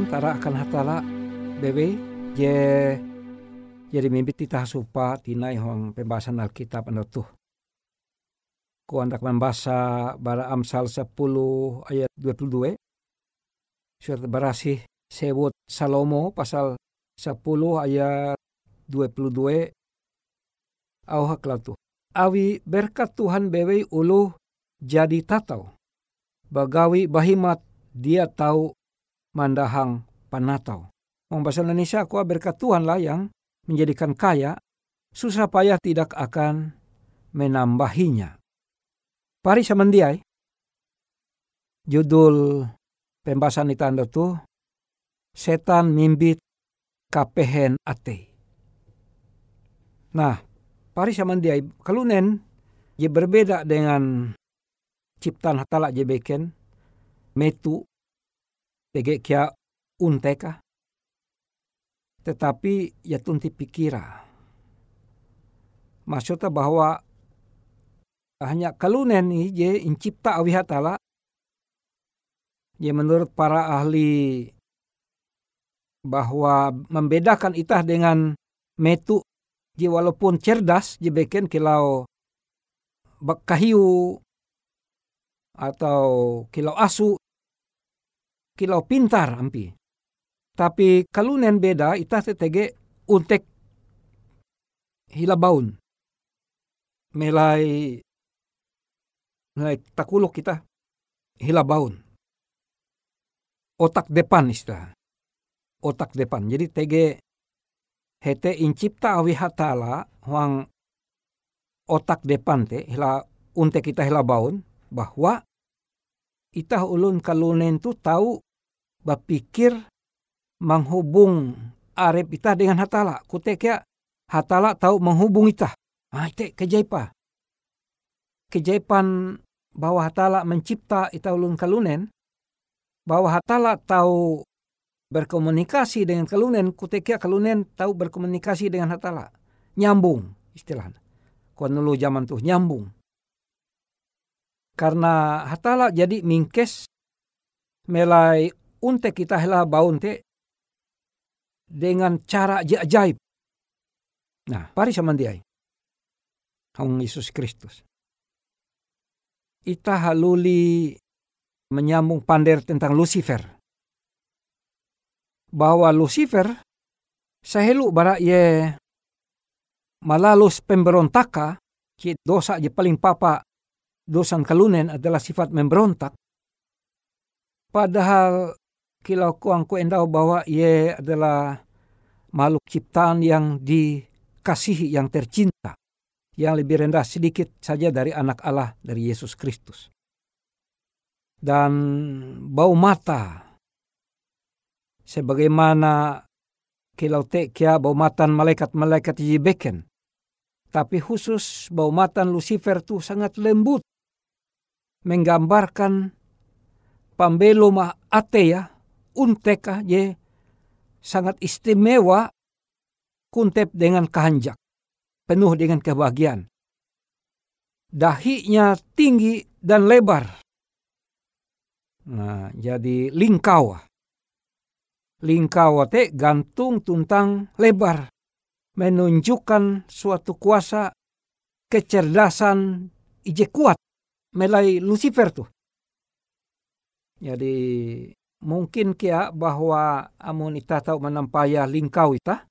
Tuhan tara akan hatala bebe je jadi mimpi tita supa tinai hong pembahasan Alkitab ando tuh. Ku andak membaca bara Amsal 10 ayat 22. Surat berasih sebut Salomo pasal 10 ayat 22. Au hakla tuh. Awi berkat Tuhan bewe ulu jadi tatau. Bagawi bahimat dia tahu mandahang panatau. Mau bahasa Indonesia aku berkat Tuhan lah yang menjadikan kaya, susah payah tidak akan menambahinya. Pari samandiai, judul pembahasan itu anda tuh, setan mimbit kapehen ate. Nah, pari samandiai, kalau nen, je berbeda dengan ciptaan hatala je beken, metu, tege kia unteka, tetapi ya tunti pikira. Maksudnya bahwa hanya kalunen ini je incipta awihatala. Ya menurut para ahli bahwa membedakan itah dengan metu je walaupun cerdas je beken kilau kahiu atau kilau asu kilau pintar ampi tapi kalunen beda ita setege untek hilabaun. Melai melai takuluk kita hilabaun. Otak depan istilah. Otak depan. Jadi tege hete incipta awi hatala huang otak depan te hila untek kita hilabaun bahwa ita ulun kalunen tu tahu bapikir menghubung arep ita dengan hatala. Kutek ya hatala tahu menghubung ita. Ah, itu kejaipa. Kejaipan bahwa hatala mencipta ita ulun kalunen. Bahwa hatala tahu berkomunikasi dengan kalunen. Kutek ya kalunen tahu berkomunikasi dengan hatala. Nyambung istilahnya. Kuanulu zaman tuh nyambung. Karena hatala jadi mingkes melai untek kita hela baunte dengan cara ajaib. Nah, pari sama dia. Hong Yesus Kristus. Ita haluli menyambung pander tentang Lucifer. Bahwa Lucifer sahelu bara ye malalus pemberontaka ki dosa je paling papa dosan kalunen adalah sifat memberontak. Padahal kilau kuang ku endau bahwa ia adalah makhluk ciptaan yang dikasihi, yang tercinta, yang lebih rendah sedikit saja dari anak Allah, dari Yesus Kristus. Dan bau mata, sebagaimana kilau tekia bau matan malaikat-malaikat beken. Tapi khusus bau matan Lucifer itu sangat lembut. Menggambarkan pambeloma atea unteka je sangat istimewa kuntep dengan kehanjak. Penuh dengan kebahagiaan. Dahinya tinggi dan lebar. Nah, jadi lingkau. Lingkau te gantung tuntang lebar. Menunjukkan suatu kuasa kecerdasan ije kuat. Melai Lucifer tuh. Jadi mungkin kia bahwa amun ita tahu menampaya lingkau ita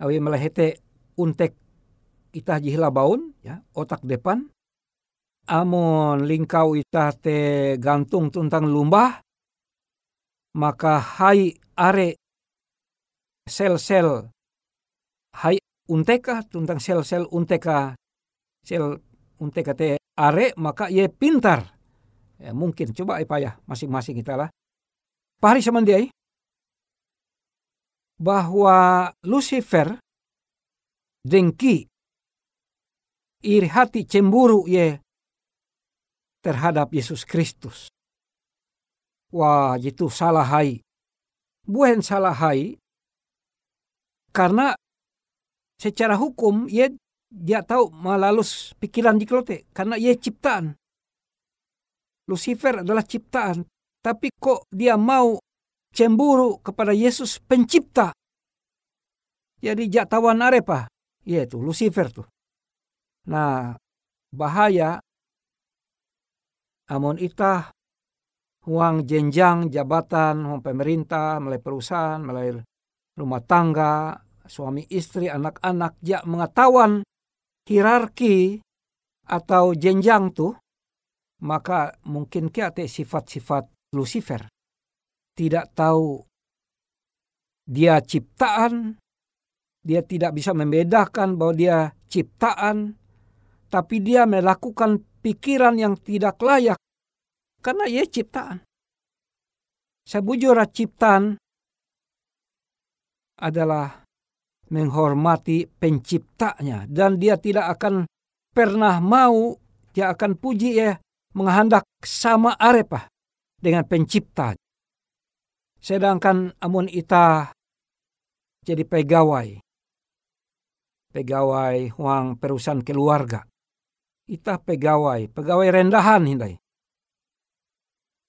awi melehete untek ita jihla baun ya otak depan amun lingkau ita te gantung tuntang lumbah maka hai are sel-sel hai unteka tuntang sel-sel unteka sel unteka te are maka ye pintar Ya, mungkin coba ya masing-masing kita lah. Pahari samandiai bahwa Lucifer dengki iri hati cemburu ye terhadap Yesus Kristus. Wah, itu salah hai. Bukan salah hai. Karena secara hukum ye dia tahu malalus pikiran jiklote karena ye ciptaan. Lucifer adalah ciptaan, tapi kok dia mau cemburu kepada Yesus pencipta. Jadi jaktawan arepa, yaitu Lucifer tuh. Nah, bahaya amun itah uang jenjang jabatan uang pemerintah mulai perusahaan mulai rumah tangga suami istri anak-anak jak mengetahuan hierarki atau jenjang tuh maka mungkin ke sifat-sifat Lucifer tidak tahu dia ciptaan dia tidak bisa membedakan bahwa dia ciptaan tapi dia melakukan pikiran yang tidak layak karena ia ciptaan. Sebujur ciptaan adalah menghormati penciptanya dan dia tidak akan pernah mau dia akan puji ya menghendak sama arepah dengan pencipta. Sedangkan amun ita jadi pegawai, pegawai uang perusahaan keluarga, ita pegawai, pegawai rendahan hindai.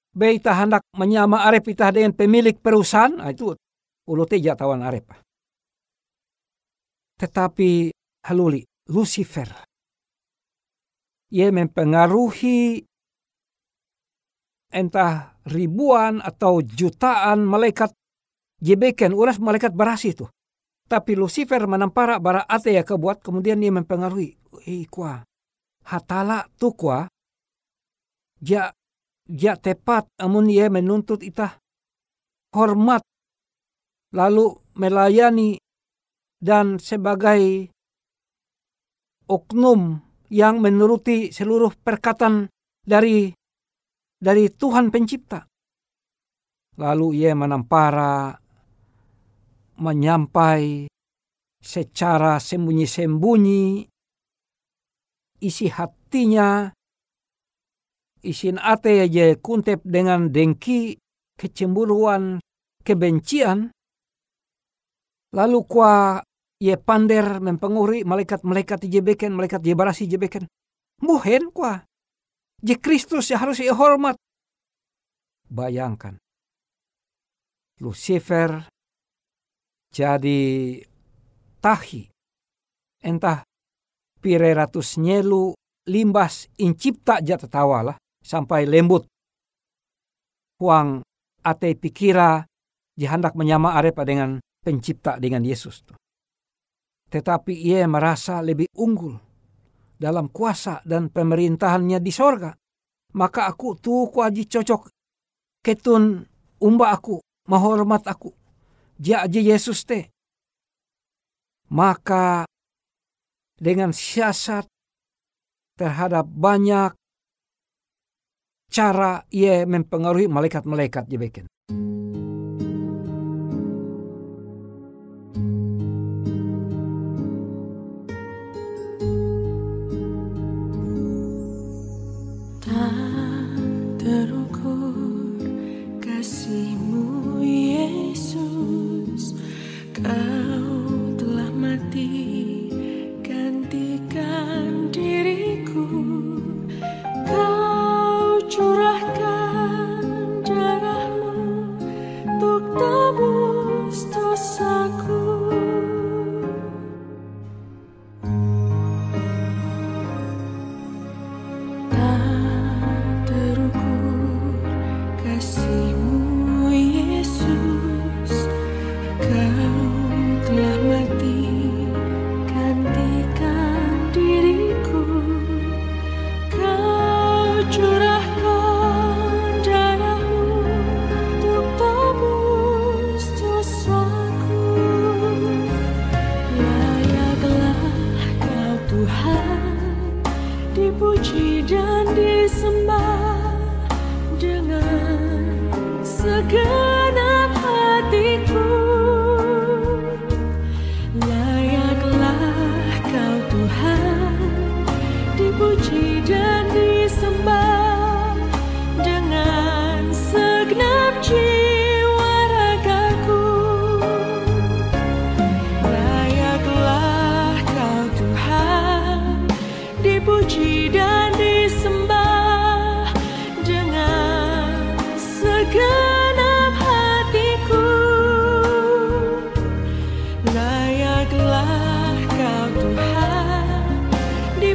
Be ita hendak menyama arep ita dengan pemilik perusahaan, nah itu ulu teja tawan. Tetapi haluli, Lucifer. Ia mempengaruhi entah ribuan atau jutaan malaikat jebeken uras malaikat berasi itu. Tapi Lucifer menampara bara ate ya kebuat kemudian dia mempengaruhi. Eh, kuah hatala tukwa ja ja tepat amun ia menuntut ita hormat lalu melayani dan sebagai oknum yang menuruti seluruh perkataan dari dari Tuhan pencipta. Lalu ia menampara menyampai secara sembunyi-sembunyi isi hatinya isin ate aja kuntep dengan dengki, kecemburuan, kebencian. Lalu kwa ye pander mempengaruhi malaikat-malaikat jebeken, malaikat jebarasi jebeken. Muhen kwa. Je Kristus ya harus ia hormat. Bayangkan. Lucifer jadi tahi. Entah pire ratus nyelu limbas incipta jat lah sampai lembut. Huang ate pikira dihendak menyama arepa dengan pencipta dengan Yesus. Tetapi ia merasa lebih unggul dalam kuasa dan pemerintahannya di sorga. Maka aku tuh kuaji cocok ketun umba aku, menghormat aku. Dia aja Yesus teh. Maka dengan siasat terhadap banyak cara ia mempengaruhi malaikat-malaikat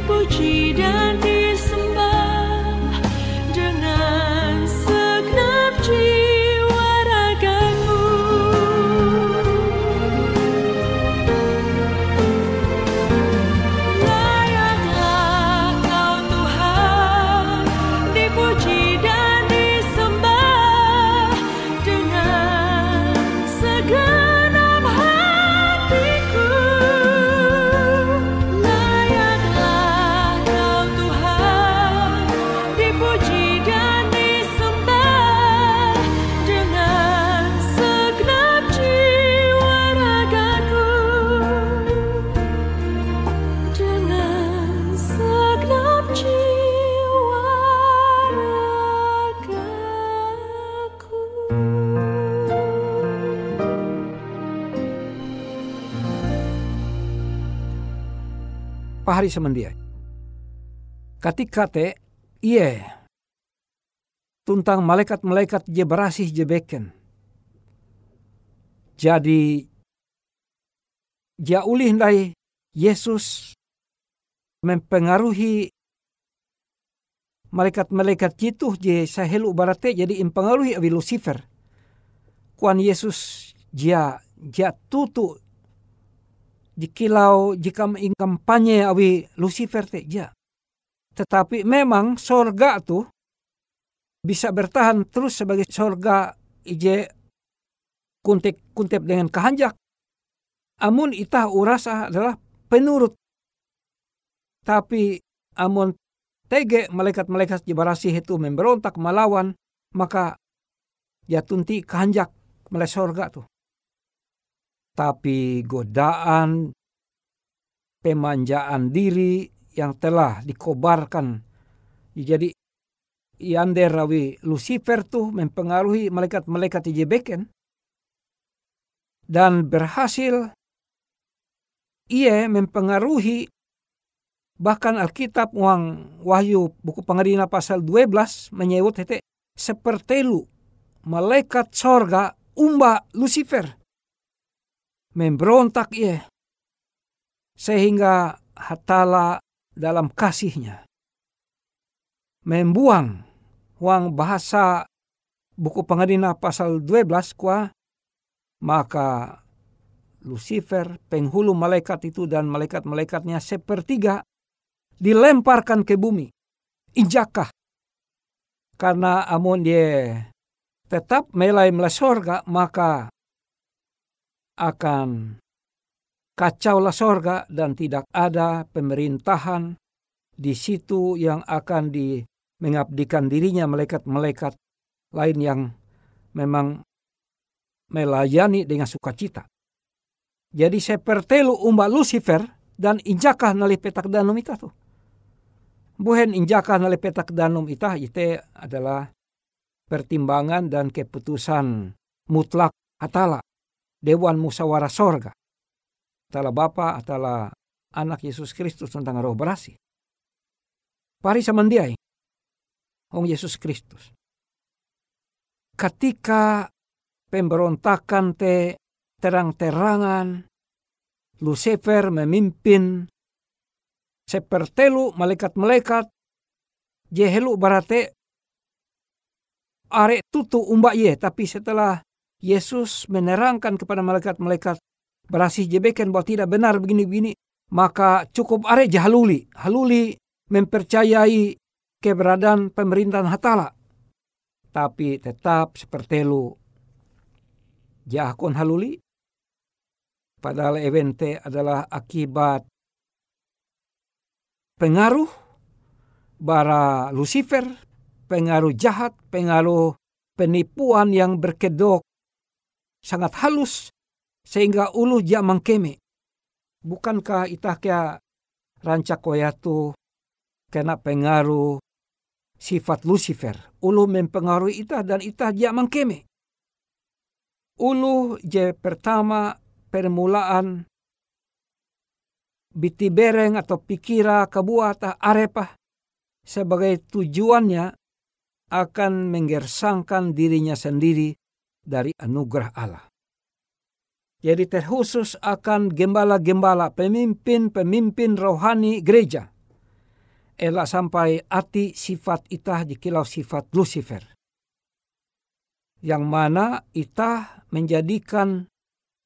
dipuji dan pahari semendia. Ketika te iye tuntang malaikat-malaikat je berasih je beken. Jadi ulih ndai Yesus mempengaruhi malaikat-malaikat itu je sahelu barate jadi impengaruhi awi Lucifer. Kuan Yesus jia jia tutu jikilau jika kampanye awi Lucifer te jia. Tetapi memang sorga tuh bisa bertahan terus sebagai sorga ije kuntep kuntep dengan kehanjak. Amun itah urasa adalah penurut. Tapi amun tege malaikat-malaikat jibarasi itu memberontak melawan maka ya tunti kehanjak mulai sorga tuh. Tapi godaan, pemanjaan diri, yang telah dikobarkan. Jadi rawi Lucifer tuh mempengaruhi malaikat-malaikat Ijebeken dan berhasil ia mempengaruhi bahkan Alkitab uang Wahyu buku pengadina pasal 12 menyebut hete sepertelu malaikat sorga umba Lucifer memberontak ia sehingga hatala dalam kasihnya. Membuang uang bahasa buku pengadina pasal 12 kuah maka Lucifer, penghulu malaikat itu dan malaikat-malaikatnya sepertiga dilemparkan ke bumi. Injakah. Karena amun dia tetap melai melalui sorga, maka akan kacaulah sorga dan tidak ada pemerintahan di situ yang akan di mengabdikan dirinya malaikat-malaikat lain yang memang melayani dengan sukacita. Jadi sepertelu umba Lucifer dan injakah nali petak danum itu tuh. Buhen injakah nali petak danum itu itu adalah pertimbangan dan keputusan mutlak atala Dewan Musyawarah Sorga atala Bapa, atala anak Yesus Kristus tentang roh berasi. Pari samandiai, Ong Yesus Kristus. Ketika pemberontakan te terang-terangan, Lucifer memimpin sepertelu malaikat-malaikat jehelu barate are tutu umba ye tapi setelah Yesus menerangkan kepada malaikat-malaikat berasih jebeken bahwa tidak benar begini-begini, maka cukup are jahaluli. Haluli mempercayai keberadaan pemerintahan hatala. Tapi tetap seperti lu jahkon haluli. Padahal evente adalah akibat pengaruh bara Lucifer, pengaruh jahat, pengaruh penipuan yang berkedok sangat halus sehingga ulu ja mangkeme. Bukankah itah kaya rancak koyatu kena pengaruh sifat Lucifer. Ulu mempengaruhi itah dan itah ja mangkeme. Ulu je pertama permulaan biti bereng atau pikira kebuat arepah sebagai tujuannya akan menggersangkan dirinya sendiri dari anugerah Allah. Jadi terkhusus akan gembala-gembala, pemimpin-pemimpin rohani gereja. Elak sampai ati sifat itah dikilau sifat Lucifer. Yang mana itah menjadikan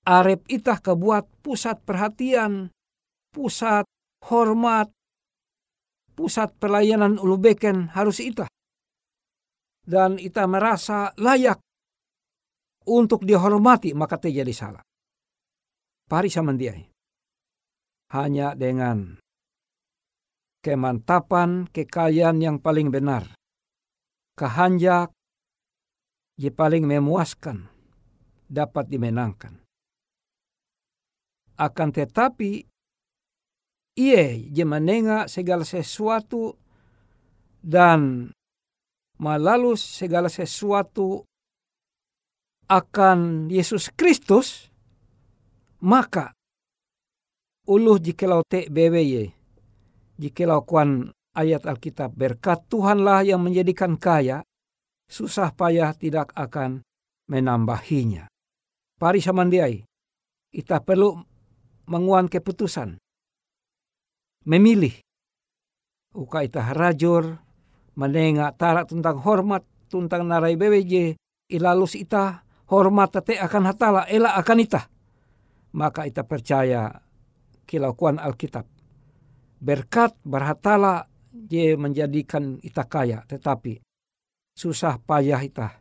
arep itah kebuat pusat perhatian, pusat hormat, pusat pelayanan ulubeken harus itah. Dan itah merasa layak untuk dihormati maka terjadi salah pari samandiai. Hanya dengan kemantapan kekayaan yang paling benar. Kehanjak yang paling memuaskan dapat dimenangkan. Akan tetapi ia je menengah segala sesuatu dan melalui segala sesuatu akan Yesus Kristus, maka uluh jikalau te bebe ye Jikalau kuan ayat Alkitab berkat Tuhanlah yang menjadikan kaya, susah payah tidak akan menambahinya. Pari samandiai, kita perlu menguan keputusan. Memilih. Uka ita harajur, mendengar tarak tentang hormat, tentang narai BWJ, ilalus ita, hormat tete akan hatala, ela akan ita. Maka ita percaya kilau kuan Alkitab. Berkat berhatala je menjadikan ita kaya, tetapi susah payah ita,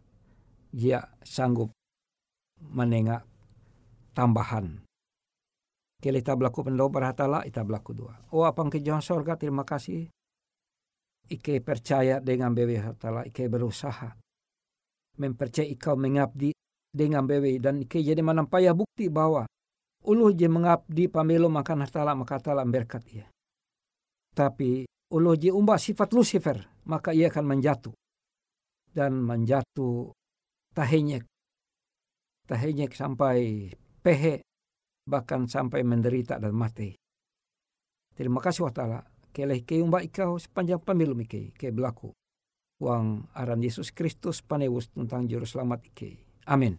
dia sanggup menengah tambahan. Kili ita berlaku pendau berhatala, ita berlaku dua. Oh apang ke sorga, terima kasih. Ike percaya dengan bewe hatala, ike berusaha. Mempercayai kau mengabdi dengan bewe dan ike jadi menampaya bukti bahwa ulu je mengabdi pamelo makan hatala maka hatala berkat ia. Tapi ulu je umba sifat Lucifer maka ia akan menjatuh dan menjatuh tahenyek tahenyek sampai pehe bahkan sampai menderita dan mati. Terima kasih wa ta'ala. Keleh ke umba ikau sepanjang pemilu mike ke berlaku. Wang aran Yesus Kristus panewus tentang juru selamat ike. Amin.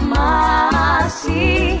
janji